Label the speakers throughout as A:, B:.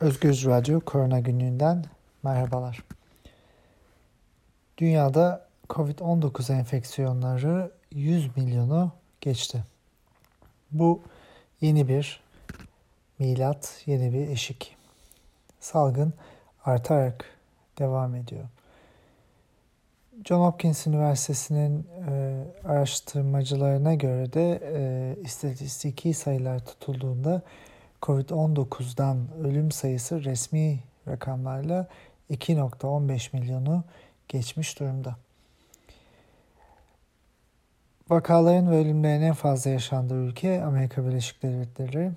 A: Özgür Radyo Korona Günlüğü'nden merhabalar. Dünyada COVID-19 enfeksiyonları 100 milyonu geçti. Bu yeni bir milat, yeni bir eşik. Salgın artarak devam ediyor. John Hopkins Üniversitesi'nin e, araştırmacılarına göre de e, istatistiki sayılar tutulduğunda COVID-19'dan ölüm sayısı resmi rakamlarla 2.15 milyonu geçmiş durumda. Vakaların ve ölümlerin en fazla yaşandığı ülke Amerika Birleşik Devletleri.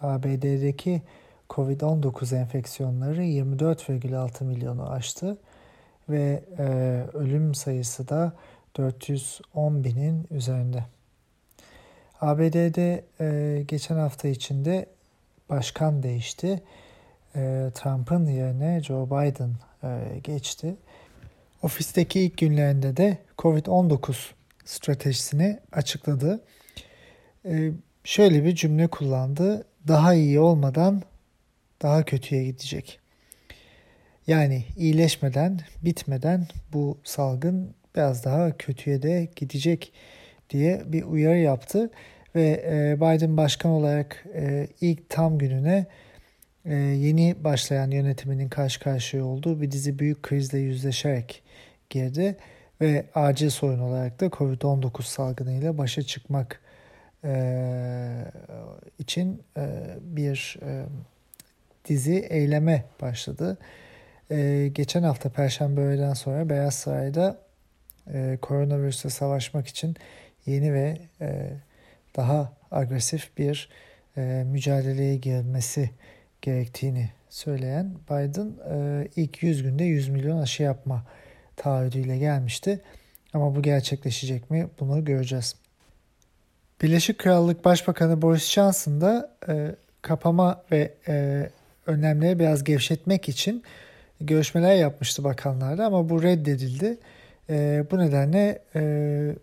A: ABD'deki COVID-19 enfeksiyonları 24,6 milyonu aştı ve e, ölüm sayısı da 410 binin üzerinde. ABD'de e, geçen hafta içinde başkan değişti. E, Trump'ın yerine Joe Biden e, geçti. Ofisteki ilk günlerinde de COVID-19 stratejisini açıkladı. E, şöyle bir cümle kullandı. Daha iyi olmadan daha kötüye gidecek. Yani iyileşmeden, bitmeden bu salgın biraz daha kötüye de gidecek diye bir uyarı yaptı ve e, Biden başkan olarak e, ilk tam gününe e, yeni başlayan yönetiminin karşı karşıya olduğu bir dizi büyük krizle yüzleşerek girdi ve acil sorun olarak da Covid-19 salgınıyla başa çıkmak için bir dizi eyleme başladı. Geçen hafta Perşembe öğleden sonra Beyaz Saray'da koronavirüsle savaşmak için yeni ve daha agresif bir e, mücadeleye girmesi gerektiğini söyleyen Biden e, ilk 100 günde 100 milyon aşı yapma taahhüdüyle gelmişti. Ama bu gerçekleşecek mi bunu göreceğiz. Birleşik Krallık Başbakanı Boris Johnson da e, kapama ve e, önlemleri biraz gevşetmek için görüşmeler yapmıştı bakanlarla ama bu reddedildi. E, bu nedenle e,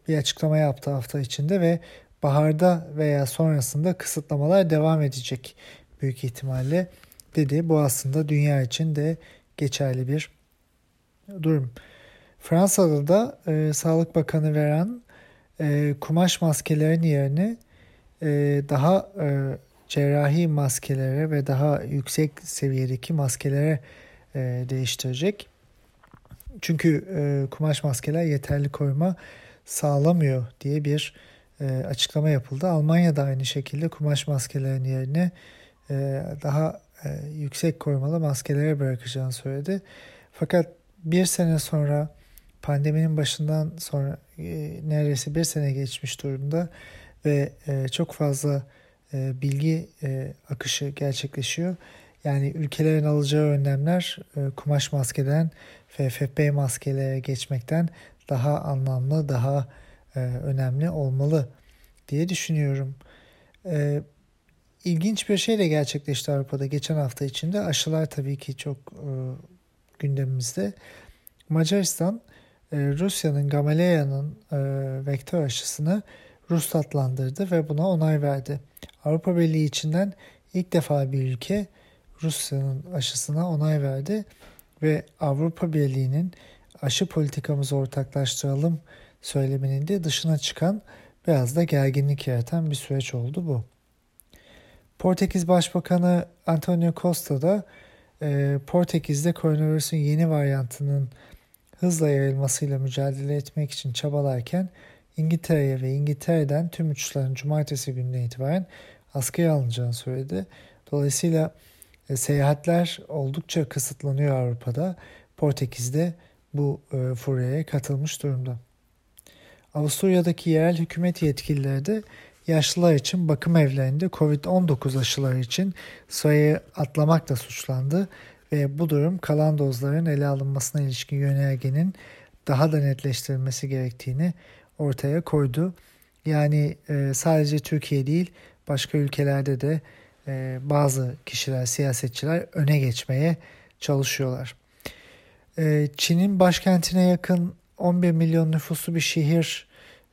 A: bir açıklama yaptı hafta içinde ve baharda veya sonrasında kısıtlamalar devam edecek büyük ihtimalle dedi. Bu aslında dünya için de geçerli bir durum. Fransa'da da e, Sağlık Bakanı veren e, kumaş maskelerin yerine e, daha e, cerrahi maskelere ve daha yüksek seviyedeki maskelere e, değiştirecek. Çünkü e, kumaş maskeler yeterli koruma sağlamıyor diye bir e, açıklama yapıldı. Almanya'da aynı şekilde kumaş maskelerin yerine e, daha e, yüksek korumalı maskelere bırakacağını söyledi. Fakat bir sene sonra pandeminin başından sonra neredeyse bir sene geçmiş durumda ve çok fazla bilgi akışı gerçekleşiyor. Yani ülkelerin alacağı önlemler kumaş maskeden FFP maskelere geçmekten daha anlamlı, daha e, önemli olmalı diye düşünüyorum. E, ilginç bir şey de gerçekleşti Avrupa'da geçen hafta içinde. Aşılar tabii ki çok e, gündemimizde. Macaristan e, Rusya'nın Gamaleya'nın e, vektör aşısını Russatlandırdı ve buna onay verdi. Avrupa Birliği içinden ilk defa bir ülke Rusya'nın aşısına onay verdi ve Avrupa Birliği'nin aşı politikamızı ortaklaştıralım söyleminin de dışına çıkan biraz da gerginlik yaratan bir süreç oldu bu. Portekiz Başbakanı Antonio Costa da e, Portekiz'de koronavirüsün yeni varyantının hızla yayılmasıyla mücadele etmek için çabalarken İngiltere'ye ve İngiltere'den tüm uçuşların cumartesi gününe itibaren askıya alınacağını söyledi. Dolayısıyla e, seyahatler oldukça kısıtlanıyor Avrupa'da. Portekiz'de bu e, furyaya katılmış durumda. Avusturya'daki yerel hükümet yetkilileri de yaşlılar için bakım evlerinde COVID-19 aşıları için sayıyı atlamakla suçlandı ve bu durum kalan dozların ele alınmasına ilişkin yönergenin daha da netleştirilmesi gerektiğini ortaya koydu. Yani e, sadece Türkiye değil başka ülkelerde de e, bazı kişiler, siyasetçiler öne geçmeye çalışıyorlar. E, Çin'in başkentine yakın 11 milyon nüfuslu bir şehir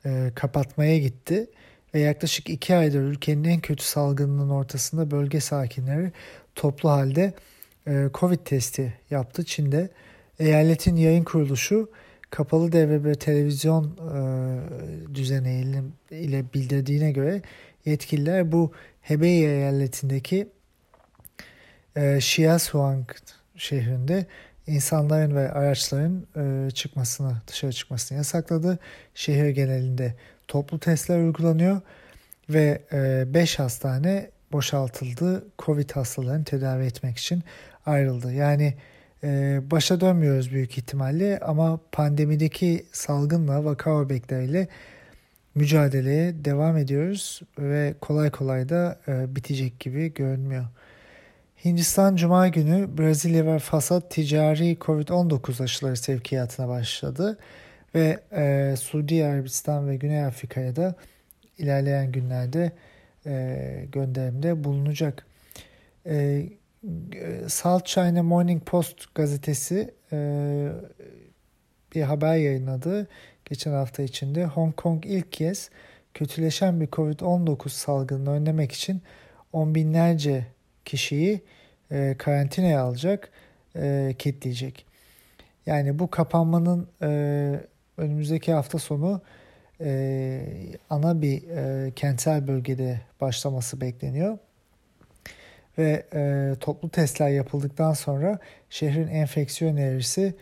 A: e, kapatmaya gitti ve yaklaşık 2 aydır ülkenin en kötü salgınının ortasında bölge sakinleri toplu halde e, Covid testi yaptı Çin'de. Eyaletin yayın kuruluşu kapalı devre bir televizyon e, düzeni ile bildirdiğine göre yetkililer bu Hebei eyaletindeki e, Shiazuang şehrinde insanların ve araçların e, çıkmasını, dışarı çıkmasını yasakladı. Şehir genelinde toplu testler uygulanıyor ve 5 e, hastane boşaltıldı. Covid hastalarını tedavi etmek için ayrıldı. Yani e, başa dönmüyoruz büyük ihtimalle ama pandemideki salgınla vaka örnekleriyle mücadeleye devam ediyoruz ve kolay kolay da e, bitecek gibi görünmüyor. Hindistan Cuma günü Brezilya ve Fas'a ticari Covid-19 aşıları sevkiyatına başladı ve e, Suudi Arabistan ve Güney Afrika'ya da ilerleyen günlerde e, gönderimde bulunacak. E, South China Morning Post gazetesi e, bir haber yayınladı geçen hafta içinde. Hong Kong ilk kez kötüleşen bir Covid-19 salgınını önlemek için on binlerce kişiyi e, karantinaya alacak, e, kilitleyecek. Yani bu kapanmanın e, önümüzdeki hafta sonu e, ana bir e, kentsel bölgede başlaması bekleniyor. Ve e, toplu testler yapıldıktan sonra şehrin enfeksiyon eğrisi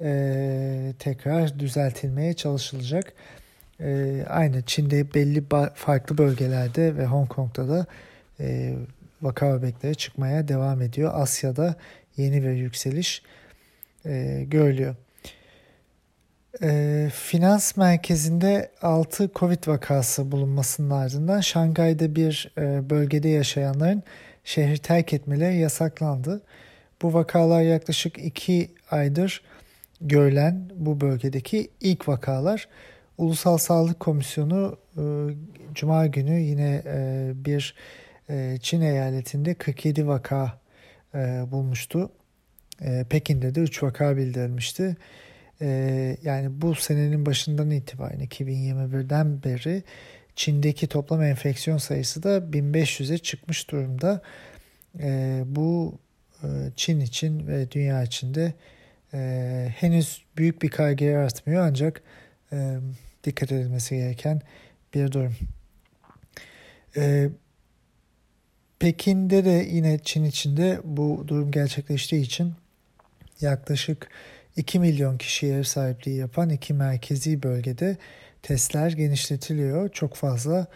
A: e, tekrar düzeltilmeye çalışılacak. E, aynı Çin'de belli farklı bölgelerde ve Hong Kong'da da e, vaka öbekleri çıkmaya devam ediyor. Asya'da yeni bir yükseliş e, görülüyor. E, finans merkezinde 6 Covid vakası bulunmasının ardından Şangay'da bir e, bölgede yaşayanların şehri terk etmeleri yasaklandı. Bu vakalar yaklaşık 2 aydır görülen bu bölgedeki ilk vakalar. Ulusal Sağlık Komisyonu e, Cuma günü yine e, bir Çin eyaletinde 47 vaka e, bulmuştu. E, Pekin'de de 3 vaka bildirilmişti. Yani bu senenin başından itibaren 2021'den beri Çin'deki toplam enfeksiyon sayısı da 1500'e çıkmış durumda. Bu Çin için ve dünya için de henüz büyük bir kaygı yaratmıyor ancak dikkat edilmesi gereken bir durum. Pekin'de de yine Çin içinde bu durum gerçekleştiği için yaklaşık 2 milyon kişiye ev sahipliği yapan iki merkezi bölgede testler genişletiliyor. Çok fazla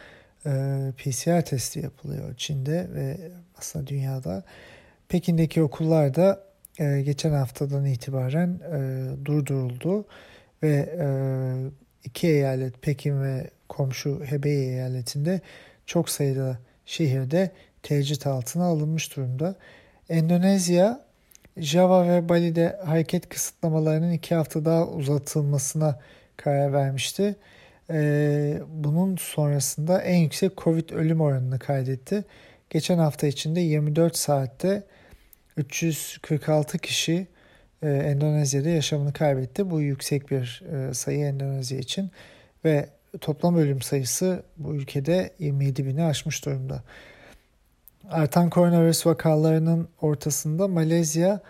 A: e, PCR testi yapılıyor Çin'de ve aslında dünyada. Pekin'deki okullar da e, geçen haftadan itibaren e, durduruldu ve e, iki eyalet Pekin ve komşu Hebei eyaletinde çok sayıda şehirde tecrit altına alınmış durumda. Endonezya, Java ve Bali'de hareket kısıtlamalarının iki hafta daha uzatılmasına karar vermişti. Ee, bunun sonrasında en yüksek Covid ölüm oranını kaydetti. Geçen hafta içinde 24 saatte 346 kişi e, Endonezya'da yaşamını kaybetti. Bu yüksek bir e, sayı Endonezya için ve toplam ölüm sayısı bu ülkede 27 bini aşmış durumda. Artan koronavirüs vakalarının ortasında Malezya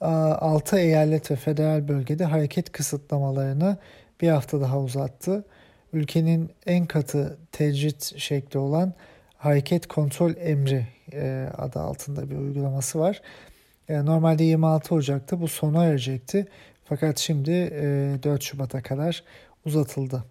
A: 6 eyalet ve federal bölgede hareket kısıtlamalarını bir hafta daha uzattı. Ülkenin en katı tecrit şekli olan hareket kontrol emri e, adı altında bir uygulaması var. E, normalde 26 Ocak'ta bu sona erecekti. Fakat şimdi 4 e, Şubat'a kadar uzatıldı.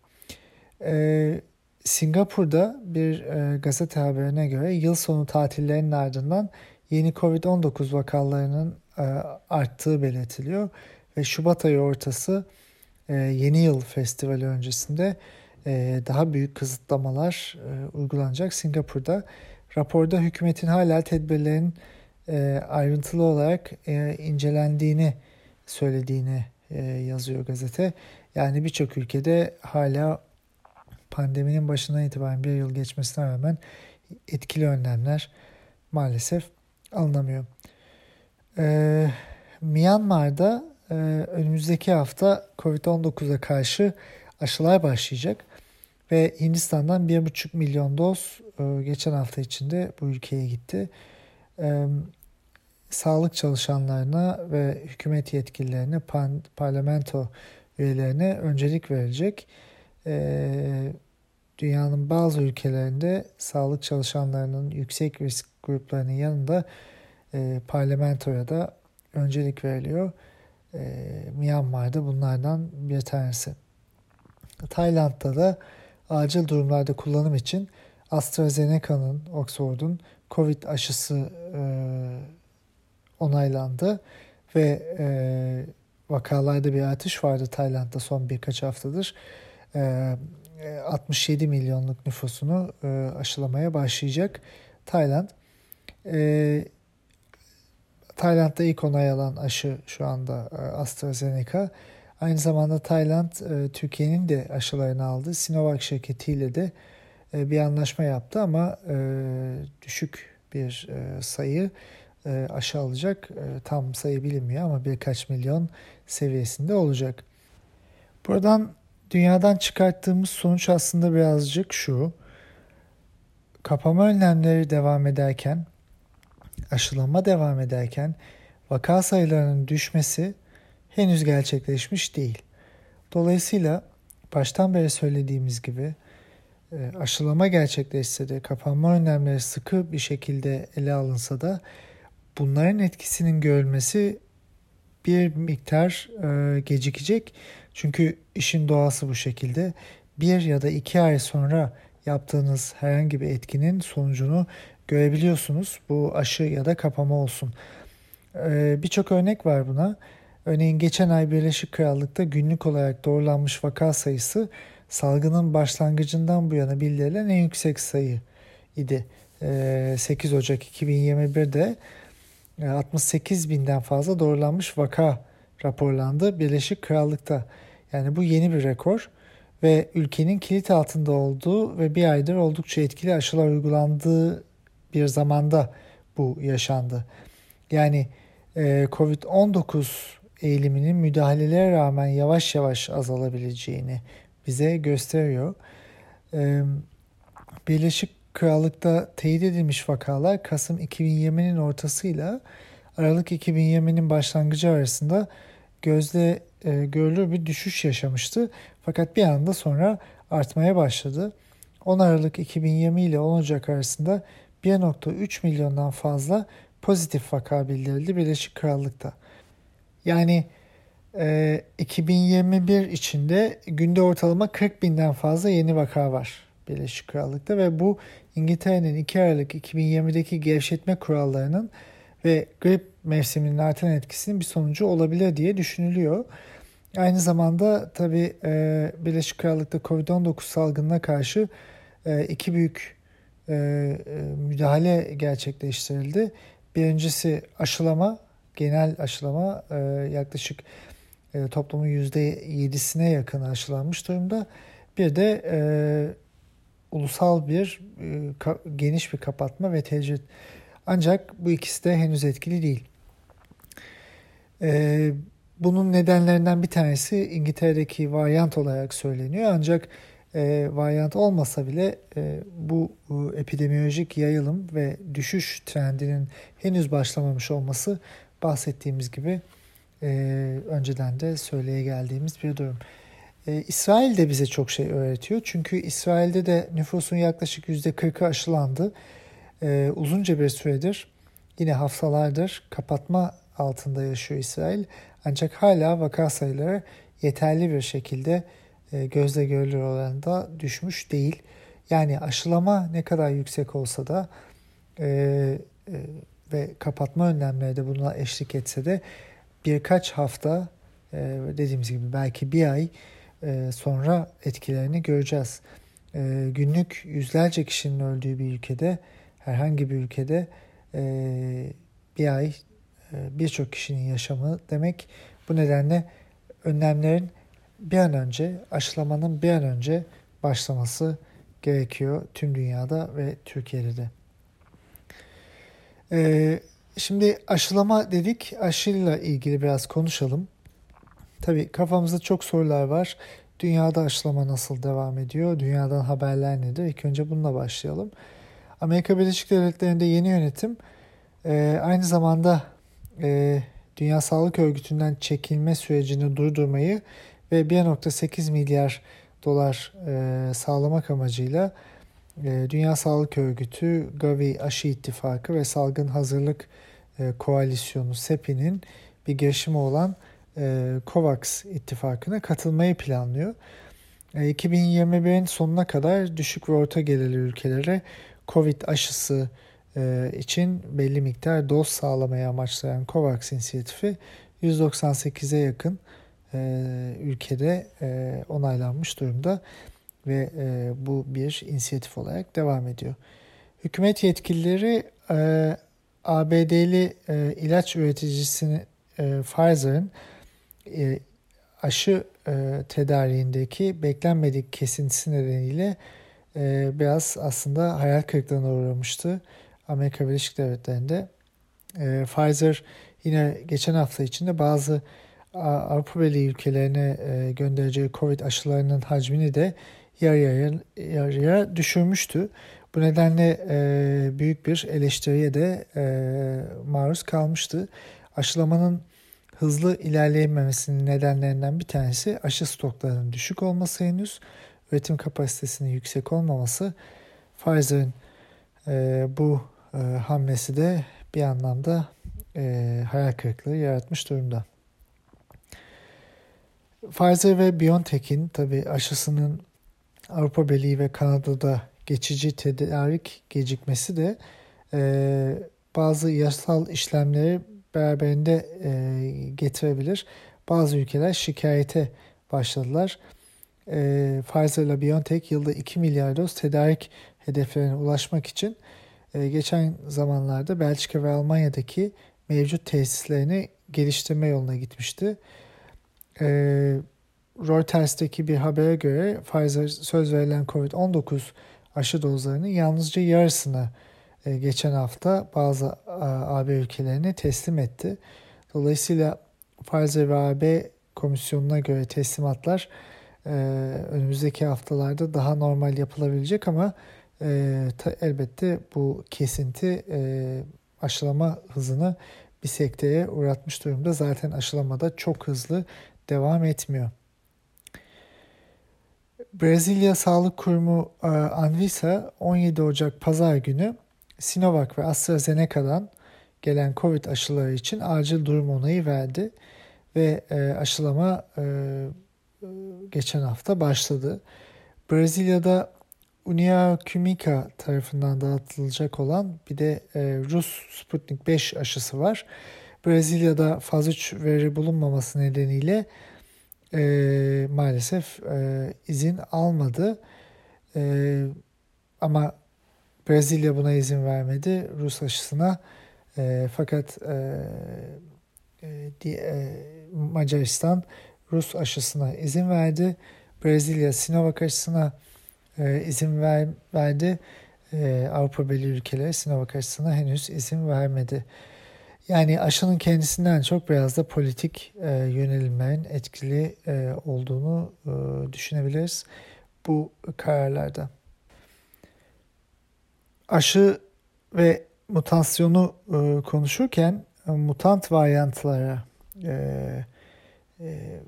A: Singapur'da bir e, gazete haberine göre yıl sonu tatillerinin ardından yeni Covid-19 vakalarının e, arttığı belirtiliyor ve Şubat ayı ortası e, yeni yıl festivali öncesinde e, daha büyük kısıtlamalar e, uygulanacak Singapur'da. Raporda hükümetin hala tedbirlerin e, ayrıntılı olarak e, incelendiğini söylediğini e, yazıyor gazete. Yani birçok ülkede hala pandeminin başından itibaren bir yıl geçmesine rağmen etkili önlemler maalesef alınamıyor. Ee, Myanmar'da e, önümüzdeki hafta Covid-19'a karşı aşılar başlayacak ve Hindistan'dan 1,5 milyon doz e, geçen hafta içinde bu ülkeye gitti. E, sağlık çalışanlarına ve hükümet yetkililerine, parlamento üyelerine öncelik verecek. E, dünyanın bazı ülkelerinde sağlık çalışanlarının yüksek risk gruplarının yanında e, parlamentoya da öncelik veriliyor. E, Myanmar'da bunlardan bir tanesi. Tayland'da da acil durumlarda kullanım için AstraZeneca'nın, Oxford'un Covid aşısı e, onaylandı ve e, vakalarda bir artış vardı Tayland'da son birkaç haftadır. E, 67 milyonluk nüfusunu e, aşılamaya başlayacak Tayland. E, Tayland'da ilk onay alan aşı şu anda e, AstraZeneca. Aynı zamanda Tayland e, Türkiye'nin de aşılarını aldı. Sinovac şirketiyle de e, bir anlaşma yaptı ama e, düşük bir e, sayı e, aşı alacak. E, tam sayı bilinmiyor ama birkaç milyon seviyesinde olacak. Buradan dünyadan çıkarttığımız sonuç aslında birazcık şu. Kapama önlemleri devam ederken, aşılama devam ederken vaka sayılarının düşmesi henüz gerçekleşmiş değil. Dolayısıyla baştan beri söylediğimiz gibi e, aşılama gerçekleşse de kapanma önlemleri sıkı bir şekilde ele alınsa da bunların etkisinin görülmesi bir miktar e, gecikecek. Çünkü işin doğası bu şekilde. Bir ya da iki ay sonra yaptığınız herhangi bir etkinin sonucunu görebiliyorsunuz. Bu aşı ya da kapama olsun. E, Birçok örnek var buna. Örneğin geçen ay Birleşik Krallık'ta günlük olarak doğrulanmış vaka sayısı salgının başlangıcından bu yana bildirilen en yüksek sayı idi. 8 Ocak 2021'de 68 binden fazla doğrulanmış vaka raporlandı Birleşik Krallık'ta. Yani bu yeni bir rekor ve ülkenin kilit altında olduğu ve bir aydır oldukça etkili aşılar uygulandığı bir zamanda bu yaşandı. Yani e, Covid-19 eğiliminin müdahalelere rağmen yavaş yavaş azalabileceğini bize gösteriyor. E, Birleşik Krallık'ta teyit edilmiş vakalar Kasım 2020'nin ortasıyla Aralık 2020'nin başlangıcı arasında gözle e, görülür bir düşüş yaşamıştı. Fakat bir anda sonra artmaya başladı. 10 Aralık 2020 ile 10 Ocak arasında 1.3 milyondan fazla pozitif vaka bildirildi Birleşik Krallık'ta. Yani e, 2021 içinde günde ortalama 40 binden fazla yeni vaka var Birleşik Krallık'ta ve bu İngiltere'nin 2 Aralık 2020'deki gevşetme kurallarının ve grip mevsiminin artan etkisinin bir sonucu olabilir diye düşünülüyor. Aynı zamanda tabi e, Birleşik Krallık'ta Covid-19 salgınına karşı e, iki büyük e, e, müdahale gerçekleştirildi. Birincisi aşılama, genel aşılama e, yaklaşık e, toplumun %7'sine yakın aşılanmış durumda. Bir de e, ulusal bir e, ka, geniş bir kapatma ve tecrit. Ancak bu ikisi de henüz etkili değil. E, bunun nedenlerinden bir tanesi İngiltere'deki varyant olarak söyleniyor. Ancak e, varyant olmasa bile e, bu e, epidemiolojik yayılım ve düşüş trendinin henüz başlamamış olması bahsettiğimiz gibi e, önceden de söyleye geldiğimiz bir durum. E, İsrail de bize çok şey öğretiyor. Çünkü İsrail'de de nüfusun yaklaşık %40'ı aşılandı. E, uzunca bir süredir yine haftalardır kapatma altında yaşıyor İsrail. Ancak hala vaka sayıları yeterli bir şekilde e, gözle görülür oranda düşmüş değil. Yani aşılama ne kadar yüksek olsa da e, e, ve kapatma önlemleri de buna eşlik etse de birkaç hafta e, dediğimiz gibi belki bir ay e, sonra etkilerini göreceğiz. E, günlük yüzlerce kişinin öldüğü bir ülkede herhangi bir ülkede e, bir ay e, birçok kişinin yaşamı demek. Bu nedenle önlemlerin bir an önce aşılamanın bir an önce başlaması gerekiyor tüm dünyada ve Türkiye'de de. Ee, şimdi aşılama dedik. Aşıyla ilgili biraz konuşalım. Tabii kafamızda çok sorular var. Dünyada aşılama nasıl devam ediyor? Dünyadan haberler nedir? İlk önce bununla başlayalım. Amerika Birleşik Devletleri'nde yeni yönetim e, aynı zamanda e, Dünya Sağlık Örgütü'nden çekilme sürecini durdurmayı ve 1.8 milyar dolar e, sağlamak amacıyla e, Dünya Sağlık Örgütü, Gavi Aşı İttifakı ve Salgın Hazırlık e, Koalisyonu SEPI'nin bir girişimi olan e, COVAX ittifakına katılmayı planlıyor. E, 2021'in sonuna kadar düşük ve orta gelirli ülkelere COVID aşısı e, için belli miktar doz sağlamaya amaçlayan COVAX inisiyatifi 198'e yakın e, ülkede e, onaylanmış durumda ve bu bir inisiyatif olarak devam ediyor. Hükümet yetkilileri ABD'li ilaç üreticisini Pfizer'ın aşı tedariğindeki beklenmedik kesintisi nedeniyle e, biraz aslında hayal kırıklığına uğramıştı Amerika Birleşik Devletleri'nde. E, Pfizer yine geçen hafta içinde bazı Avrupa Birliği ülkelerine e, göndereceği Covid aşılarının hacmini de yarıya, yarıya düşürmüştü. Bu nedenle e, büyük bir eleştiriye de e, maruz kalmıştı. Aşılamanın hızlı ilerleyememesinin nedenlerinden bir tanesi aşı stoklarının düşük olması henüz, üretim kapasitesinin yüksek olmaması. Pfizer'ın e, bu e, hamlesi de bir anlamda e, hayal kırıklığı yaratmış durumda. Pfizer ve BioNTech'in tabi aşısının Avrupa Birliği ve Kanada'da geçici tedarik gecikmesi de e, bazı yasal işlemleri beraberinde e, getirebilir. Bazı ülkeler şikayete başladılar. E, Pfizer ile BioNTech yılda 2 milyar doz tedarik hedeflerine ulaşmak için e, geçen zamanlarda Belçika ve Almanya'daki mevcut tesislerini geliştirme yoluna gitmişti. E, Reuters'teki bir habere göre Pfizer söz verilen COVID-19 aşı dozlarının yalnızca yarısını e, geçen hafta bazı AB ülkelerine teslim etti. Dolayısıyla Pfizer ve AB komisyonuna göre teslimatlar e, önümüzdeki haftalarda daha normal yapılabilecek ama e, elbette bu kesinti aşılama hızını bir sekteye uğratmış durumda. Zaten aşılamada çok hızlı devam etmiyor. Brezilya Sağlık Kurumu Anvisa 17 Ocak Pazar günü Sinovac ve AstraZeneca'dan gelen Covid aşıları için acil durum onayı verdi ve e, aşılama e, geçen hafta başladı. Brezilya'da Unia Química tarafından dağıtılacak olan bir de e, Rus Sputnik 5 aşısı var. Brezilya'da faz 3 veri bulunmaması nedeniyle e, maalesef e, izin almadı. E, ama Brezilya buna izin vermedi Rus aşısına. E, fakat e, e, e, Macaristan Rus aşısına izin verdi. Brezilya Sinovac aşısına e, izin ver, verdi. E, Avrupa Birliği ülkeleri Sinovac aşısına henüz izin vermedi. Yani aşının kendisinden çok biraz da politik e, yönelimlerin etkili e, olduğunu e, düşünebiliriz bu kararlarda aşı ve mutasyonu e, konuşurken e, mutant varyantlara e,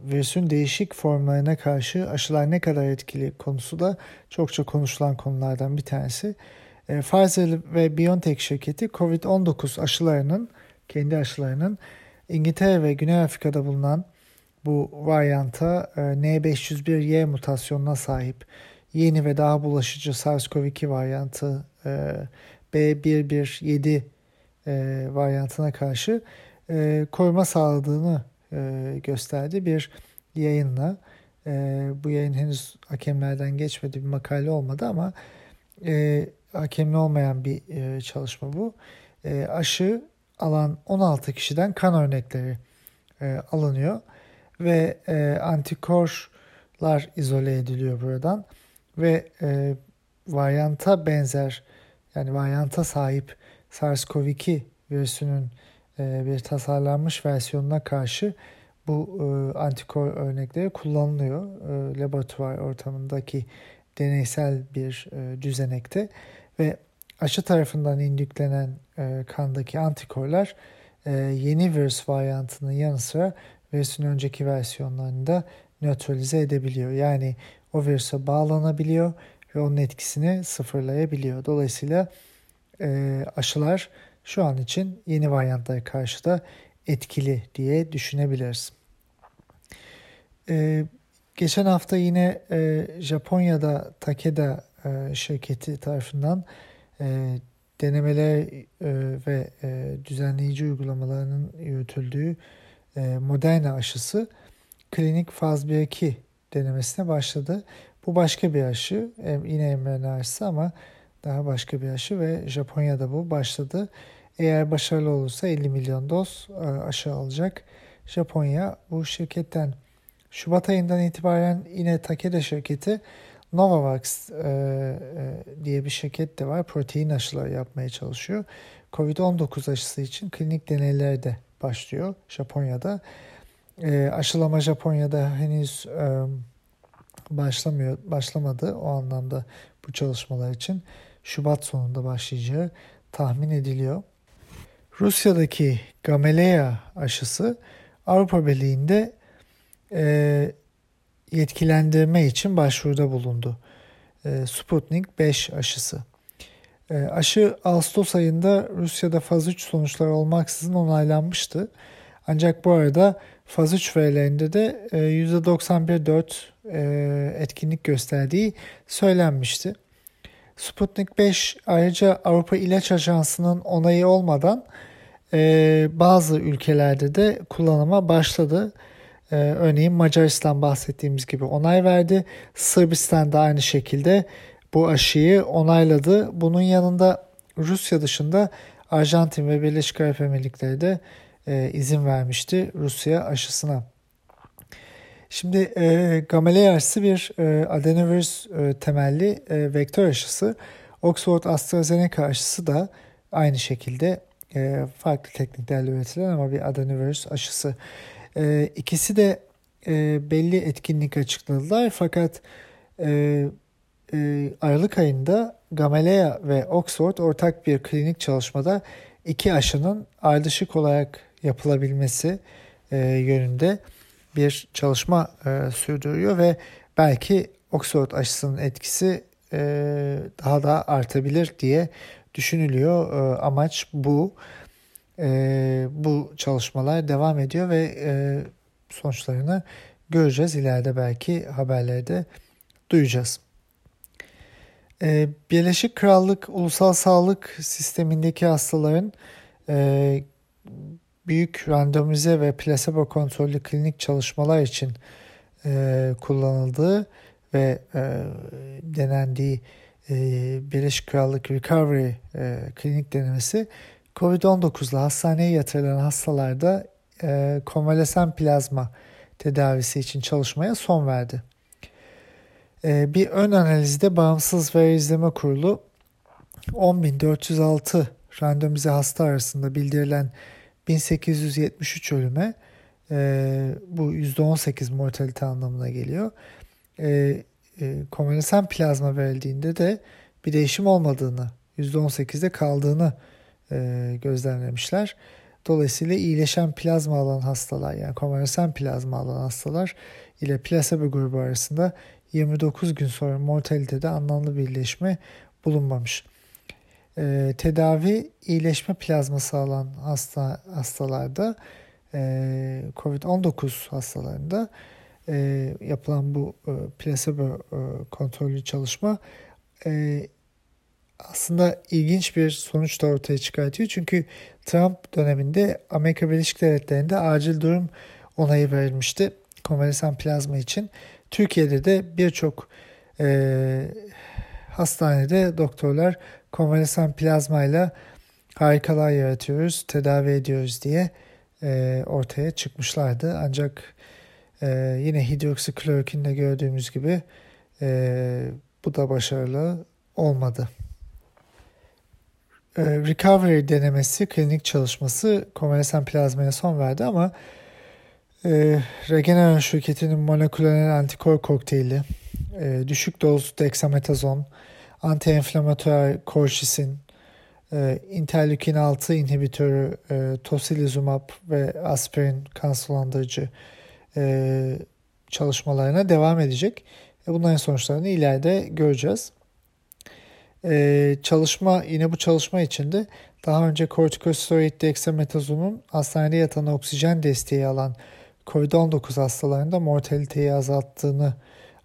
A: virüsün değişik formlarına karşı aşılar ne kadar etkili konusu da çokça konuşulan konulardan bir tanesi. E, Pfizer ve BioNTech şirketi COVID-19 aşılarının, kendi aşılarının İngiltere ve Güney Afrika'da bulunan bu varyanta e, N501Y mutasyonuna sahip yeni ve daha bulaşıcı SARS-CoV-2 varyantı e, B117 e, varyantına karşı e, koruma sağladığını e, gösterdi bir yayınla. E, bu yayın henüz hakemlerden geçmedi bir makale olmadı ama e, hakemli olmayan bir e, çalışma bu. Aşı alan 16 kişiden kan örnekleri alınıyor ve antikorlar izole ediliyor buradan ve e, varyanta benzer yani varyanta sahip SARS-CoV-2 virüsünün bir tasarlanmış versiyonuna karşı bu e, antikor örnekleri kullanılıyor e, laboratuvar ortamındaki deneysel bir e, düzenekte ve aşı tarafından indüklenen e, kandaki antikorlar e, yeni virüs varyantının yanı sıra virüsün önceki versiyonlarını da nötralize edebiliyor. Yani o virüse bağlanabiliyor ve onun etkisini sıfırlayabiliyor. Dolayısıyla e, aşılar şu an için yeni varyantlara karşı da etkili diye düşünebiliriz. E, geçen hafta yine e, Japonya'da Takeda e, şirketi tarafından e, denemeler e, ve e, düzenleyici uygulamalarının yürütüldüğü e, Moderna aşısı klinik faz 1-2 denemesine başladı. Bu başka bir aşı. Yine mRNA aşısı ama daha başka bir aşı ve Japonya'da bu başladı. Eğer başarılı olursa 50 milyon doz e, aşı alacak. Japonya bu şirketten Şubat ayından itibaren yine Takeda şirketi Novavax e, e, diye bir şirket de var. Protein aşıları yapmaya çalışıyor. Covid-19 aşısı için klinik deneyler de başlıyor Japonya'da. E, aşılama Japonya'da henüz e, başlamıyor, başlamadı o anlamda bu çalışmalar için. Şubat sonunda başlayacağı tahmin ediliyor. Rusya'daki Gamaleya aşısı Avrupa Birliği'nde e, yetkilendirme için başvuruda bulundu. E, Sputnik 5 aşısı. E, aşı Ağustos ayında Rusya'da faz 3 sonuçları olmaksızın onaylanmıştı. Ancak bu arada faz 3 verilerinde de e, %91.4 e, etkinlik gösterdiği söylenmişti. Sputnik 5 ayrıca Avrupa İlaç Ajansı'nın onayı olmadan e, bazı ülkelerde de kullanıma başladı. E, örneğin Macaristan bahsettiğimiz gibi onay verdi. Sırbistan da aynı şekilde bu aşıyı onayladı. Bunun yanında Rusya dışında Arjantin ve Birleşik Arap Emirlikleri de e, izin vermişti Rusya aşısına. Şimdi e, Gamaleya aşısı bir e, adenovirüs e, temelli e, vektör aşısı. Oxford AstraZeneca aşısı da aynı şekilde e, farklı tekniklerle üretilen ama bir adenovirüs aşısı. E, ikisi de e, belli etkinlik açıkladılar fakat e, e, Aralık ayında Gamaleya ve Oxford ortak bir klinik çalışmada iki aşının ardışık olarak yapılabilmesi e, yönünde bir çalışma e, sürdürüyor ve belki Oxford aşısının etkisi e, daha da artabilir diye düşünülüyor. E, amaç bu. E, bu çalışmalar devam ediyor ve e, sonuçlarını göreceğiz. İleride belki haberlerde duyacağız. E, Birleşik Krallık Ulusal Sağlık Sistemindeki hastaların e, büyük randomize ve plasebo kontrollü klinik çalışmalar için e, kullanıldığı ve e, denendiği e, Birleşik Krallık Recovery e, klinik denemesi COVID-19 ile hastaneye yatırılan hastalarda e, konvalesan plazma tedavisi için çalışmaya son verdi. E, bir ön analizde bağımsız veri izleme kurulu 10.406 randomize hasta arasında bildirilen 1873 ölüme e, bu %18 mortalite anlamına geliyor. E, e, konvalesan plazma verildiğinde de bir değişim olmadığını, %18'de kaldığını e, gözlemlemişler. Dolayısıyla iyileşen plazma alan hastalar yani konvalesan plazma alan hastalar ile plasebo grubu arasında 29 gün sonra mortalitede anlamlı bir iyileşme bulunmamış e, tedavi iyileşme plazması alan hasta hastalarda e, COVID-19 hastalarında e, yapılan bu e, plasebo e, kontrollü çalışma e, aslında ilginç bir sonuç da ortaya çıkartıyor. Çünkü Trump döneminde Amerika Birleşik Devletleri'nde acil durum onayı verilmişti konvalesan plazma için. Türkiye'de de birçok e, hastanede doktorlar konvalesan plazmayla harikalar yaratıyoruz, tedavi ediyoruz diye e, ortaya çıkmışlardı. Ancak e, yine hidroksiklorokinde gördüğümüz gibi e, bu da başarılı olmadı. E, recovery denemesi, klinik çalışması konvalesan plazmaya son verdi ama e, Regeneron şirketinin moleküler antikor kokteyli, e, düşük doz dexametazon, anti-enflamatuar korşisin, e, interleukin 6 inhibitörü e, tocilizumab ve aspirin kanserlandırıcı e, çalışmalarına devam edecek. E, bunların sonuçlarını ileride göreceğiz. E, çalışma yine bu çalışma içinde daha önce kortikosteroid dexamethasonun hastanede yatan oksijen desteği alan COVID-19 hastalarında mortaliteyi azalttığını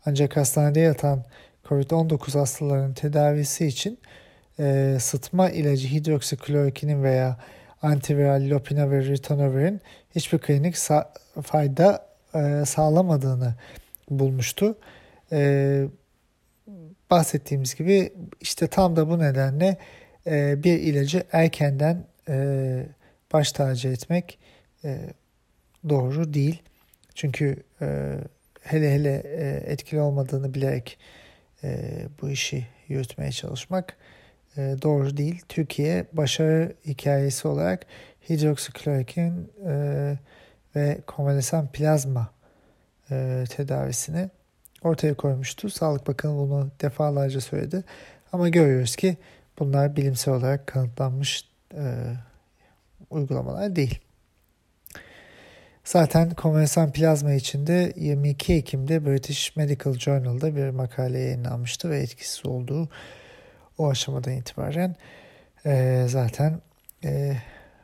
A: ancak hastanede yatan COVID-19 hastalarının tedavisi için e, sıtma ilacı hidroksiklorokinin veya antiviral lopinavir, ritonavir'in hiçbir klinik sa- fayda e, sağlamadığını bulmuştu. E, bahsettiğimiz gibi işte tam da bu nedenle e, bir ilacı erkenden e, baş tacı etmek e, doğru değil. Çünkü e, hele hele e, etkili olmadığını bilerek e, bu işi yürütmeye çalışmak e, doğru değil. Türkiye başarı hikayesi olarak hidroksiklorokin ve konvalesan plazma tedavisini ortaya koymuştu. Sağlık Bakanı bunu defalarca söyledi. Ama görüyoruz ki bunlar bilimsel olarak kanıtlanmış e, uygulamalar değil. Zaten konvalesan plazma içinde 22 Ekim'de British Medical Journal'da bir makale yayınlanmıştı ve etkisiz olduğu o aşamadan itibaren e, zaten e,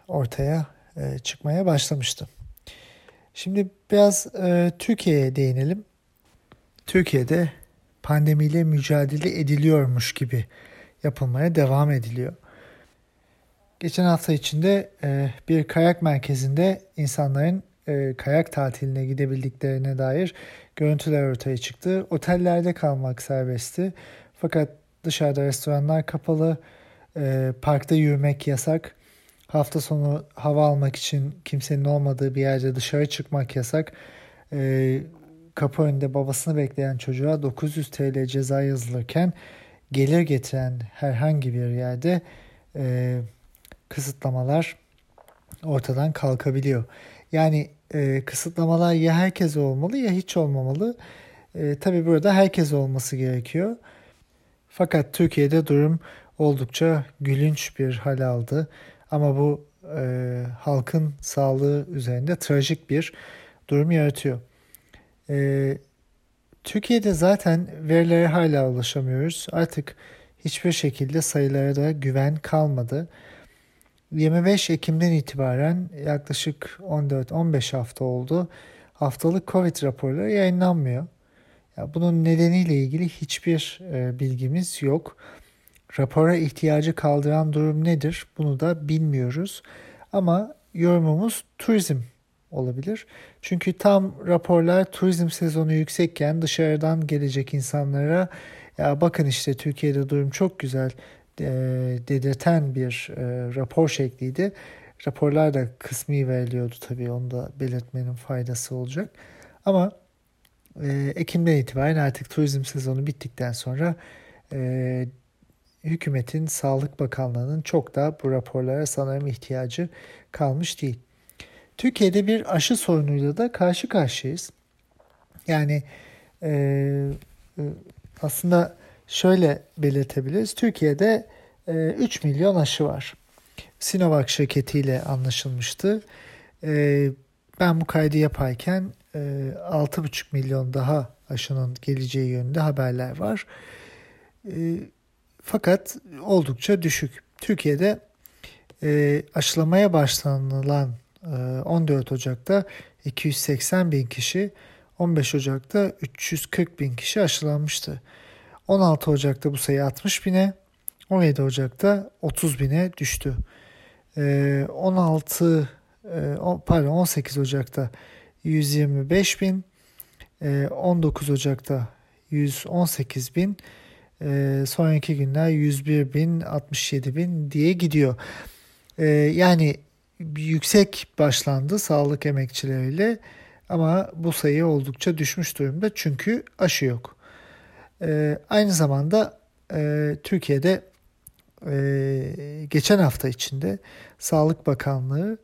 A: ortaya e, çıkmaya başlamıştı. Şimdi biraz e, Türkiye'ye değinelim. Türkiye'de pandemiyle mücadele ediliyormuş gibi yapılmaya devam ediliyor. Geçen hafta içinde e, bir kayak merkezinde insanların e, kayak tatiline gidebildiklerine dair görüntüler ortaya çıktı. Otellerde kalmak serbestti. Fakat dışarıda restoranlar kapalı, e, parkta yürümek yasak. Hafta sonu hava almak için kimsenin olmadığı bir yerde dışarı çıkmak yasak. E, kapı önünde babasını bekleyen çocuğa 900 TL ceza yazılırken gelir getiren herhangi bir yerde e, kısıtlamalar ortadan kalkabiliyor. Yani e, kısıtlamalar ya herkes olmalı ya hiç olmamalı. E, tabii burada herkes olması gerekiyor. Fakat Türkiye'de durum oldukça gülünç bir hal aldı. Ama bu e, halkın sağlığı üzerinde trajik bir durum yaratıyor. E, Türkiye'de zaten verilere hala ulaşamıyoruz. Artık hiçbir şekilde sayılara da güven kalmadı. 25 Ekim'den itibaren yaklaşık 14-15 hafta oldu. Haftalık Covid raporları yayınlanmıyor. Ya bunun nedeniyle ilgili hiçbir e, bilgimiz yok. Rapora ihtiyacı kaldıran durum nedir? Bunu da bilmiyoruz. Ama yorumumuz turizm olabilir. Çünkü tam raporlar turizm sezonu yüksekken dışarıdan gelecek insanlara ya bakın işte Türkiye'de durum çok güzel e, dedirten bir e, rapor şekliydi. Raporlar da kısmi veriliyordu tabii onu da belirtmenin faydası olacak. Ama e, Ekim'den itibaren artık turizm sezonu bittikten sonra e, hükümetin Sağlık Bakanlığı'nın çok da bu raporlara sanırım ihtiyacı kalmış değil. Türkiye'de bir aşı sorunuyla da karşı karşıyayız. Yani e, e aslında şöyle belirtebiliriz. Türkiye'de e, 3 milyon aşı var. Sinovac şirketiyle anlaşılmıştı. E, ben bu kaydı yaparken e, 6,5 milyon daha aşının geleceği yönünde haberler var. E, fakat oldukça düşük. Türkiye'de e, aşılamaya başlanılan e, 14 Ocak'ta 280 bin kişi, 15 Ocak'ta 340 bin kişi aşılanmıştı. 16 Ocak'ta bu sayı 60 bine, 17 Ocak'ta 30 bine düştü. 16 ee, e, pardon 18 Ocak'ta 125 bin, 19 ee, Ocak'ta 118 bin, ee, sonraki günler 101 bin, 67 bin diye gidiyor. Yani yüksek başlandı sağlık emekçileriyle ama bu sayı oldukça düşmüş durumda çünkü aşı yok. E, aynı zamanda e, Türkiye'de e, geçen hafta içinde Sağlık Bakanlığı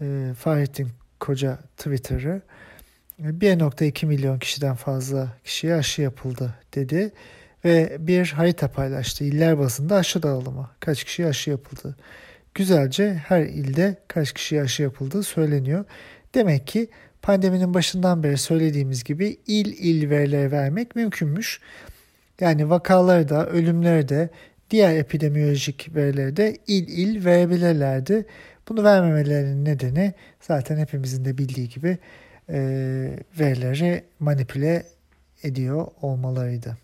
A: e, Fahrettin Koca Twitter'ı 1.2 milyon kişiden fazla kişiye aşı yapıldı dedi ve bir harita paylaştı. İller bazında aşı dağılımı. Kaç kişi aşı yapıldı. Güzelce her ilde kaç kişi aşı yapıldığı söyleniyor. Demek ki pandeminin başından beri söylediğimiz gibi il il verileri vermek mümkünmüş. Yani vakaları da ölümleri de diğer epidemiolojik verileri de il il verebilirlerdi. Bunu vermemelerinin nedeni zaten hepimizin de bildiği gibi e, verileri manipüle ediyor olmalarıydı.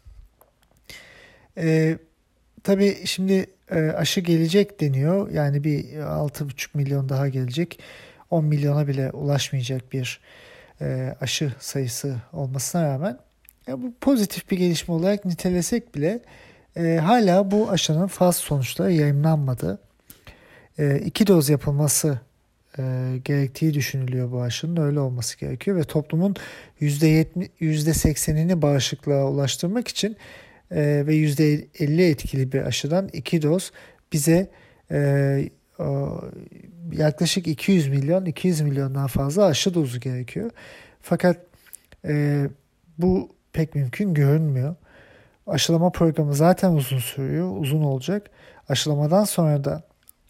A: E, tabii şimdi e, aşı gelecek deniyor. Yani bir 6,5 milyon daha gelecek. 10 milyona bile ulaşmayacak bir e, aşı sayısı olmasına rağmen ya bu pozitif bir gelişme olarak nitelesek bile e, hala bu aşının faz sonuçları yayınlanmadı. E, iki doz yapılması e, gerektiği düşünülüyor bu aşının. Öyle olması gerekiyor ve toplumun %70, %80'ini bağışıklığa ulaştırmak için e, ve %50 etkili bir aşıdan iki doz bize e, yaklaşık 200 milyon 200 milyondan fazla aşı dozu gerekiyor. Fakat e, bu pek mümkün görünmüyor. Aşılama programı zaten uzun sürüyor, uzun olacak. Aşılamadan sonra da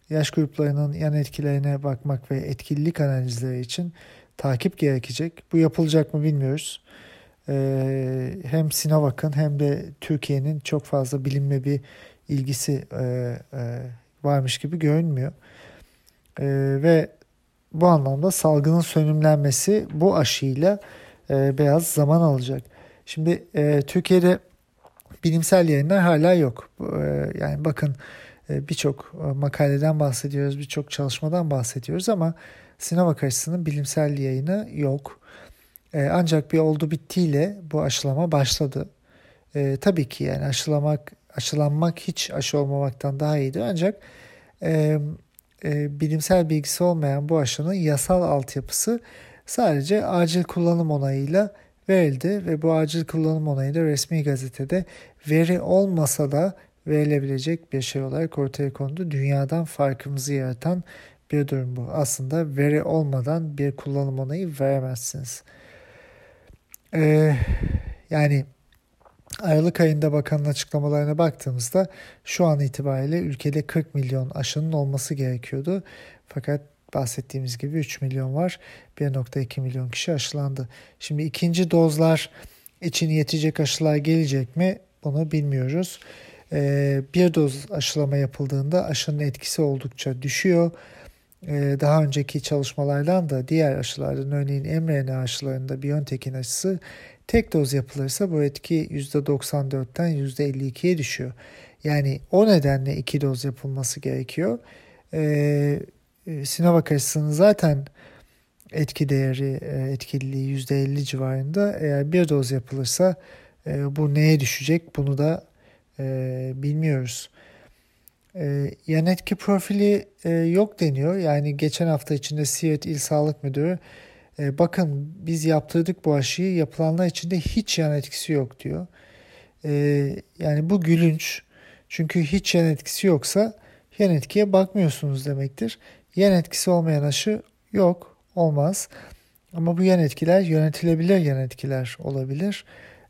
A: yaş gruplarının yan etkilerine bakmak ve etkililik analizleri için takip gerekecek. Bu yapılacak mı bilmiyoruz. Ee, hem Sinovac'ın hem de Türkiye'nin çok fazla bilimle bir ilgisi e, e, varmış gibi görünmüyor. E, ve bu anlamda salgının sönümlenmesi bu aşıyla e, biraz zaman alacak. Şimdi e, Türkiye'de bilimsel yayınlar hala yok. E, yani bakın e, birçok e, makaleden bahsediyoruz, birçok çalışmadan bahsediyoruz ama Sinovac aşısının bilimsel yayını yok. E, ancak bir oldu bittiyle bu aşılama başladı. E, tabii ki yani aşılamak, aşılanmak hiç aşı olmamaktan daha iyidir ancak e, e, bilimsel bilgisi olmayan bu aşının yasal altyapısı sadece acil kullanım onayıyla verildi ve bu acil kullanım onayı da resmi gazetede veri olmasa da verilebilecek bir şey olarak ortaya kondu. Dünyadan farkımızı yaratan bir durum bu. Aslında veri olmadan bir kullanım onayı veremezsiniz. Ee, yani Aralık ayında bakanın açıklamalarına baktığımızda şu an itibariyle ülkede 40 milyon aşının olması gerekiyordu. Fakat bahsettiğimiz gibi 3 milyon var. 1.2 milyon kişi aşılandı. Şimdi ikinci dozlar için yetecek aşılar gelecek mi? Bunu bilmiyoruz. Ee, bir doz aşılama yapıldığında aşının etkisi oldukça düşüyor. Ee, daha önceki çalışmalardan da diğer aşılardan örneğin mRNA aşılarında BioNTech'in aşısı tek doz yapılırsa bu etki %94'ten %52'ye düşüyor. Yani o nedenle iki doz yapılması gerekiyor. Ee, Sinovac aşısının zaten etki değeri, e, etkililiği %50 civarında. Eğer bir doz yapılırsa e, bu neye düşecek bunu da e, bilmiyoruz. E, yan etki profili e, yok deniyor. Yani geçen hafta içinde Siirt İl Sağlık Müdürü e, bakın biz yaptırdık bu aşıyı yapılanlar içinde hiç yan etkisi yok diyor. E, yani bu gülünç. Çünkü hiç yan etkisi yoksa yan etkiye bakmıyorsunuz demektir. Yan etkisi olmayan aşı yok, olmaz. Ama bu yan etkiler yönetilebilir yan etkiler olabilir.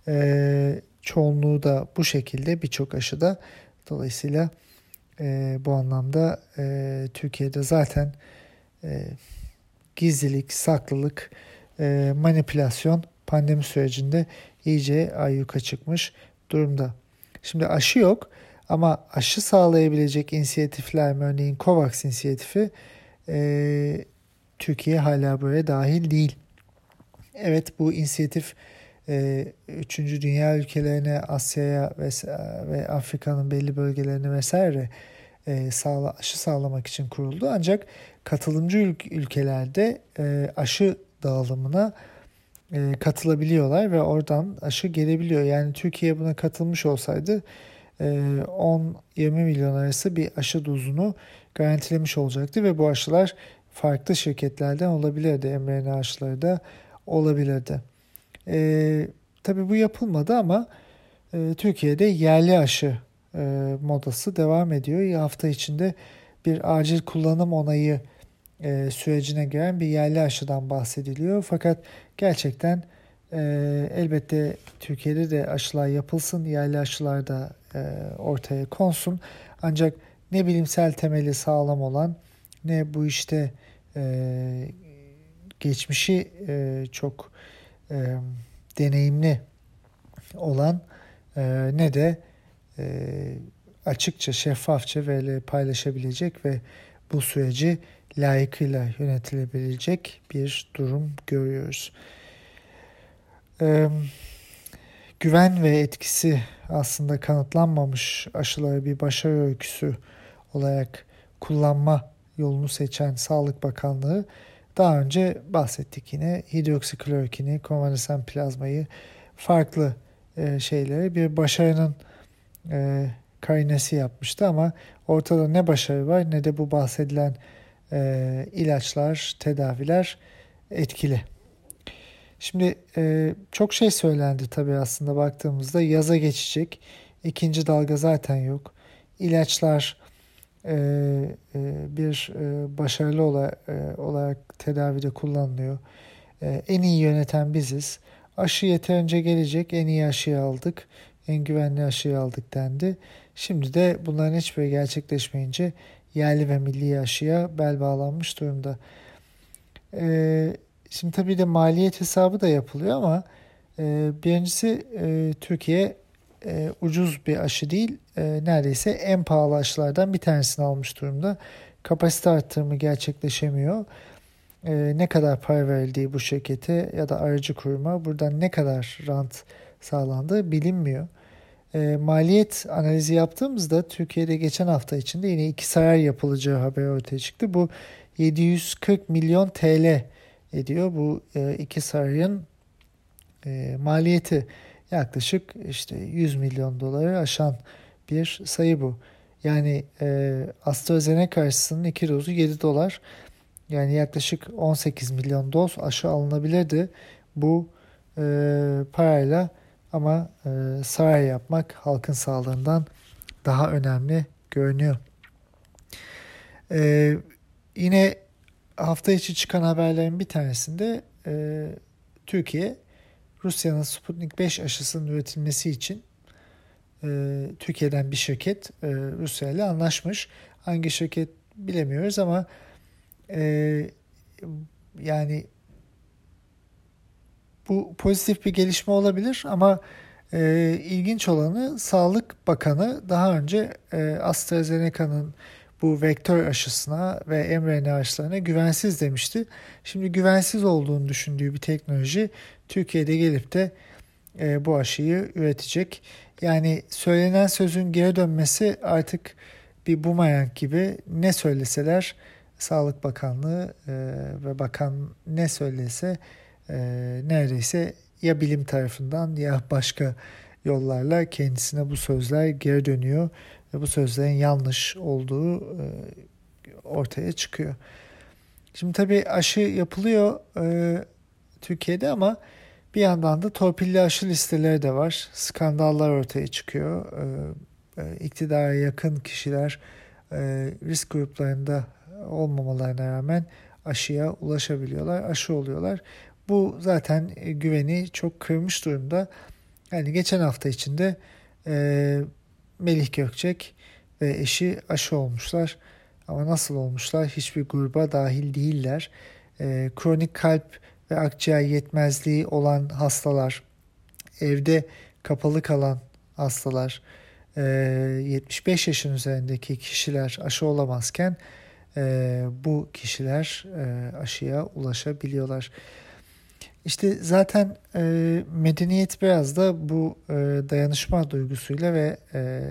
A: E, çoğunluğu da bu şekilde birçok aşıda. Dolayısıyla e, bu anlamda e, Türkiye'de zaten e, gizlilik, saklılık, e, manipülasyon pandemi sürecinde iyice ayyuka çıkmış durumda. Şimdi aşı yok ama aşı sağlayabilecek inisiyatifler örneğin COVAX inisiyatifi e, Türkiye hala böyle dahil değil. Evet bu inisiyatif e, üçüncü dünya ülkelerine, Asya'ya ve, ve Afrika'nın belli bölgelerine vesaire e, sağla, aşı sağlamak için kuruldu. Ancak katılımcı ülkelerde e, aşı dağılımına e, katılabiliyorlar ve oradan aşı gelebiliyor. Yani Türkiye buna katılmış olsaydı e, 10-20 milyon arası bir aşı dozunu garantilemiş olacaktı ve bu aşılar farklı şirketlerden olabilirdi. mRNA aşıları da olabilirdi. E, tabii bu yapılmadı ama e, Türkiye'de yerli aşı e, modası devam ediyor. Hafta içinde bir acil kullanım onayı e, sürecine giren bir yerli aşıdan bahsediliyor. Fakat gerçekten e, elbette Türkiye'de de aşılar yapılsın, yerli aşılar da e, ortaya konsun. Ancak ne bilimsel temeli sağlam olan ne bu işte e, geçmişi e, çok e, deneyimli olan e, ne de e, açıkça, şeffafça böyle paylaşabilecek ve bu süreci layıkıyla yönetilebilecek bir durum görüyoruz. Ee, güven ve etkisi aslında kanıtlanmamış aşıları bir başarı öyküsü olarak kullanma yolunu seçen Sağlık Bakanlığı daha önce bahsettik yine hidroksiklorokini, konvalesen plazmayı farklı e, şeyleri bir başarının e, karinesi yapmıştı ama ortada ne başarı var ne de bu bahsedilen e, ilaçlar, tedaviler etkili. Şimdi e, çok şey söylendi tabii aslında baktığımızda yaza geçecek. İkinci dalga zaten yok. İlaçlar e, e, bir e, başarılı olarak, e, olarak tedavide kullanılıyor. E, en iyi yöneten biziz. Aşı yeterince gelecek. En iyi aşıyı aldık. En güvenli aşıyı aldık dendi. Şimdi de bunların hiçbiri gerçekleşmeyince yerli ve milli aşıya bel bağlanmış durumda. E, şimdi tabii de maliyet hesabı da yapılıyor ama e, birincisi e, Türkiye e, ucuz bir aşı değil, e, neredeyse en pahalı aşılardan bir tanesini almış durumda. Kapasite arttırımı gerçekleşemiyor. E, ne kadar para verildiği bu şirkete ya da aracı kuruma buradan ne kadar rant sağlandığı bilinmiyor. E, maliyet analizi yaptığımızda Türkiye'de geçen hafta içinde yine iki saray yapılacağı haber ortaya çıktı. Bu 740 milyon TL ediyor. Bu e, iki sarayın e, maliyeti yaklaşık işte 100 milyon doları aşan bir sayı bu. Yani e, AstraZeneca aşısının 2 dozu 7 dolar. Yani yaklaşık 18 milyon doz aşı alınabilirdi. Bu e, parayla ama e, saray yapmak halkın sağlığından daha önemli görünüyor. E, yine hafta içi çıkan haberlerin bir tanesinde e, Türkiye Rusya'nın Sputnik 5 aşısının üretilmesi için e, Türkiye'den bir şirket e, Rusya ile anlaşmış. Hangi şirket bilemiyoruz ama e, yani bu pozitif bir gelişme olabilir ama e, ilginç olanı Sağlık Bakanı daha önce e, AstraZeneca'nın bu vektör aşısına ve mRNA aşılarına güvensiz demişti. Şimdi güvensiz olduğunu düşündüğü bir teknoloji Türkiye'de gelip de e, bu aşıyı üretecek. Yani söylenen sözün geri dönmesi artık bir bumerang gibi ne söyleseler Sağlık Bakanlığı e, ve bakan ne söylese e, neredeyse ya bilim tarafından ya başka yollarla kendisine bu sözler geri dönüyor ve bu sözlerin yanlış olduğu e, ortaya çıkıyor. Şimdi tabii aşı yapılıyor e, Türkiye'de ama bir yandan da torpilli aşı listeleri de var. Skandallar ortaya çıkıyor. E, e, iktidara yakın kişiler risk gruplarında olmamalarına rağmen aşıya ulaşabiliyorlar, aşı oluyorlar. Bu zaten güveni çok kırmış durumda. Yani geçen hafta içinde e, Melih Gökçek ve eşi aşı olmuşlar. Ama nasıl olmuşlar? Hiçbir gruba dahil değiller. E, kronik kalp ve akciğer yetmezliği olan hastalar, evde kapalı kalan hastalar, e, 75 yaşın üzerindeki kişiler aşı olamazken e, bu kişiler e, aşıya ulaşabiliyorlar. İşte zaten e, medeniyet biraz da bu e, dayanışma duygusuyla ve e,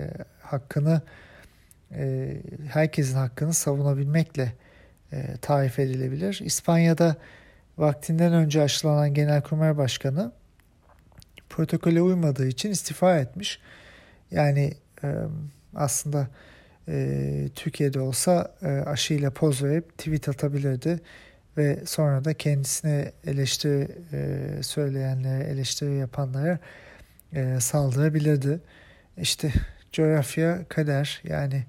A: hakkını e, herkesin hakkını savunabilmekle e, tarif edilebilir. İspanya'da vaktinden önce aşılanan Genelkurmay Başkanı protokole uymadığı için istifa etmiş. Yani e, aslında e, Türkiye'de olsa e, aşıyla poz verip tweet atabilirdi ve sonra da kendisine eleştiri e, söyleyenlere, eleştiri yapanlara e, saldırabilirdi. İşte coğrafya kader yani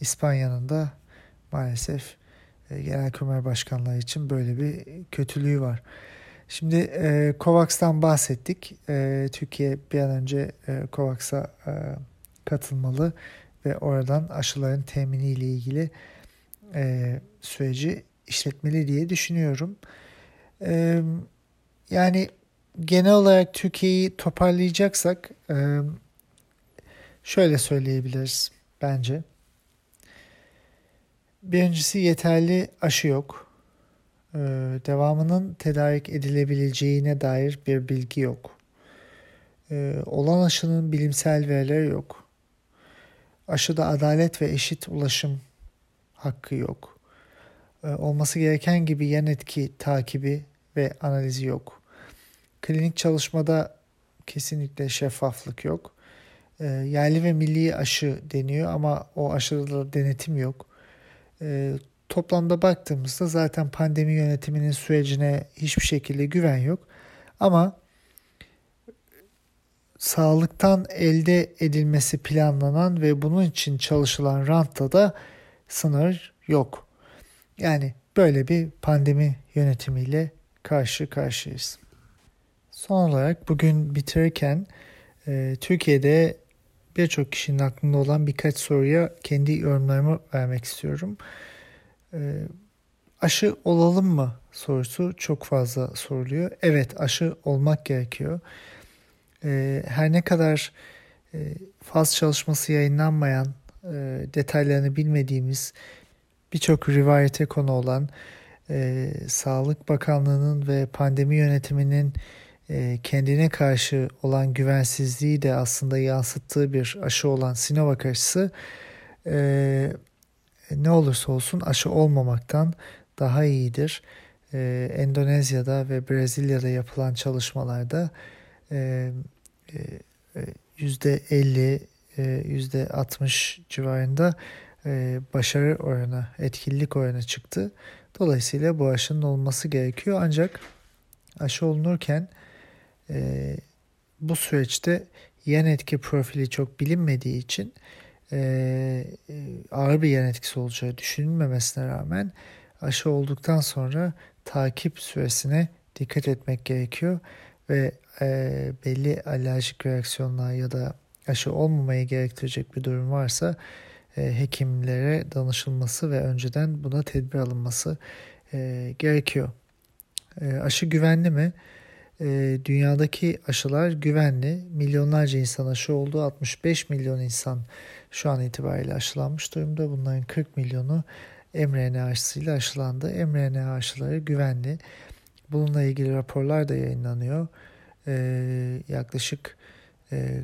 A: İspanya'nın da maalesef e, Genelkurmay Başkanlığı için böyle bir kötülüğü var. Şimdi e, COVAX'tan bahsettik. E, Türkiye bir an önce e, COVAX'a e, katılmalı ve oradan aşıların temini ile ilgili e, süreci işletmeli diye düşünüyorum. E, yani genel olarak Türkiye'yi toparlayacaksak e, şöyle söyleyebiliriz bence. Birincisi yeterli aşı yok. Ee, devamının tedarik edilebileceğine dair bir bilgi yok. Ee, olan aşının bilimsel verileri yok. Aşıda adalet ve eşit ulaşım hakkı yok. Ee, olması gereken gibi yan etki takibi ve analizi yok. Klinik çalışmada kesinlikle şeffaflık yok. Yerli ve milli aşı deniyor ama o aşıda denetim yok e, toplamda baktığımızda zaten pandemi yönetiminin sürecine hiçbir şekilde güven yok. Ama sağlıktan elde edilmesi planlanan ve bunun için çalışılan rantta da sınır yok. Yani böyle bir pandemi yönetimiyle karşı karşıyayız. Son olarak bugün bitirirken e, Türkiye'de birçok kişinin aklında olan birkaç soruya kendi yorumlarımı vermek istiyorum. E, aşı olalım mı sorusu çok fazla soruluyor. Evet aşı olmak gerekiyor. E, her ne kadar e, faz çalışması yayınlanmayan, e, detaylarını bilmediğimiz birçok rivayete konu olan e, Sağlık Bakanlığı'nın ve pandemi yönetiminin e, kendine karşı olan güvensizliği de aslında yansıttığı bir aşı olan Sinovac aşısı e, ne olursa olsun aşı olmamaktan daha iyidir. E, Endonezya'da ve Brezilya'da yapılan çalışmalarda yüzde 50 yüzde 60 civarında başarı oranı, etkinlik oranı çıktı. Dolayısıyla bu aşının olması gerekiyor. Ancak aşı olunurken e, bu süreçte yan etki profili çok bilinmediği için e, e, ağır bir yan etkisi olacağı düşünülmemesine rağmen aşı olduktan sonra takip süresine dikkat etmek gerekiyor ve e, belli alerjik reaksiyonlar ya da aşı olmamayı gerektirecek bir durum varsa e, hekimlere danışılması ve önceden buna tedbir alınması e, gerekiyor. E, aşı güvenli mi? e, dünyadaki aşılar güvenli. Milyonlarca insan aşı oldu. 65 milyon insan şu an itibariyle aşılanmış durumda. Bunların 40 milyonu mRNA aşısıyla aşılandı. mRNA aşıları güvenli. Bununla ilgili raporlar da yayınlanıyor. E, yaklaşık e,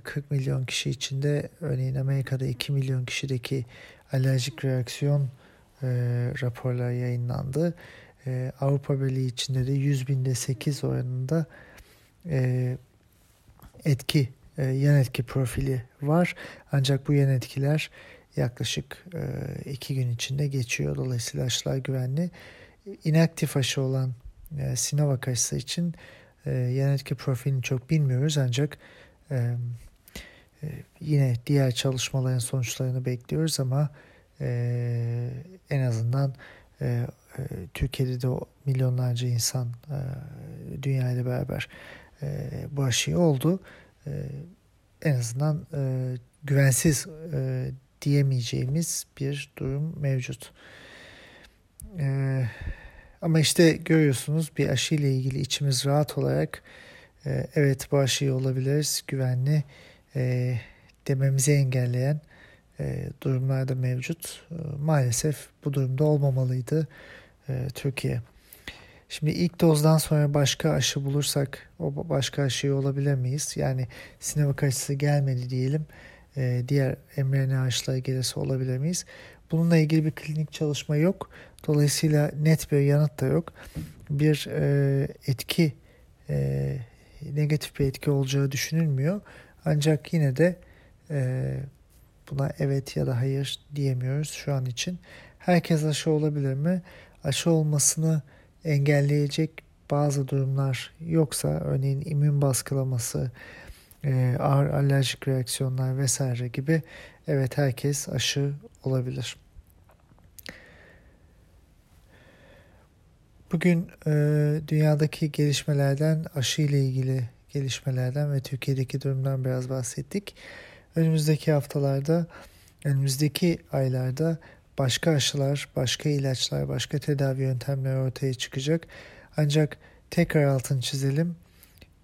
A: 40 milyon kişi içinde örneğin Amerika'da 2 milyon kişideki alerjik reaksiyon e, raporlar yayınlandı e, Avrupa Birliği içinde de 100 binde 8 oranında e, etki, e, yan etki profili var. Ancak bu yan etkiler yaklaşık e, iki gün içinde geçiyor. Dolayısıyla aşılar güvenli. İnaktif aşı olan Sinovac aşısı için yan etki profilini çok bilmiyoruz ancak e, yine diğer çalışmaların sonuçlarını bekliyoruz ama e, en azından e, e, Türkiye'de de milyonlarca insan e, dünya ile beraber e, bu aşıyı oldu. E, en azından e, güvensiz e, diyemeyeceğimiz bir durum mevcut. E, ama işte görüyorsunuz bir aşı ile ilgili içimiz rahat olarak e, evet bu aşıyı olabiliriz, güvenli e, dememizi engelleyen e, durumlarda mevcut. E, maalesef bu durumda olmamalıydı e, Türkiye. Şimdi ilk dozdan sonra başka aşı bulursak o başka aşıyı olabilir miyiz? Yani Sinovac aşısı gelmedi diyelim. E, diğer mRNA aşıları gelirse olabilir miyiz? Bununla ilgili bir klinik çalışma yok. Dolayısıyla net bir yanıt da yok. Bir e, etki e, negatif bir etki olacağı düşünülmüyor. Ancak yine de e, buna evet ya da hayır diyemiyoruz şu an için. Herkes aşı olabilir mi? Aşı olmasını engelleyecek bazı durumlar yoksa örneğin immün baskılaması, e, ağır alerjik reaksiyonlar vesaire gibi evet herkes aşı olabilir. Bugün e, dünyadaki gelişmelerden, aşı ile ilgili gelişmelerden ve Türkiye'deki durumdan biraz bahsettik. Önümüzdeki haftalarda, önümüzdeki aylarda başka aşılar, başka ilaçlar, başka tedavi yöntemleri ortaya çıkacak. Ancak tekrar altını çizelim.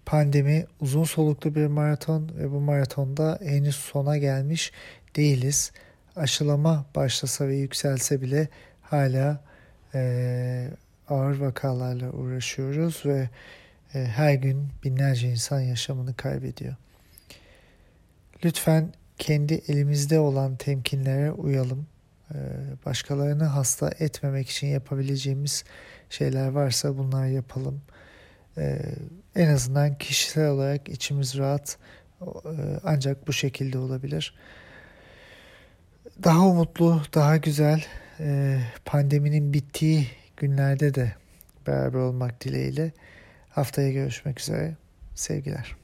A: Pandemi uzun soluklu bir maraton ve bu maratonda henüz sona gelmiş değiliz. Aşılama başlasa ve yükselse bile hala e, ağır vakalarla uğraşıyoruz ve e, her gün binlerce insan yaşamını kaybediyor. Lütfen kendi elimizde olan temkinlere uyalım. E, başkalarını hasta etmemek için yapabileceğimiz şeyler varsa bunlar yapalım. E, en azından kişisel olarak içimiz rahat e, ancak bu şekilde olabilir. Daha umutlu, daha güzel e, pandeminin bittiği günlerde de beraber olmak dileğiyle haftaya görüşmek üzere. Sevgiler.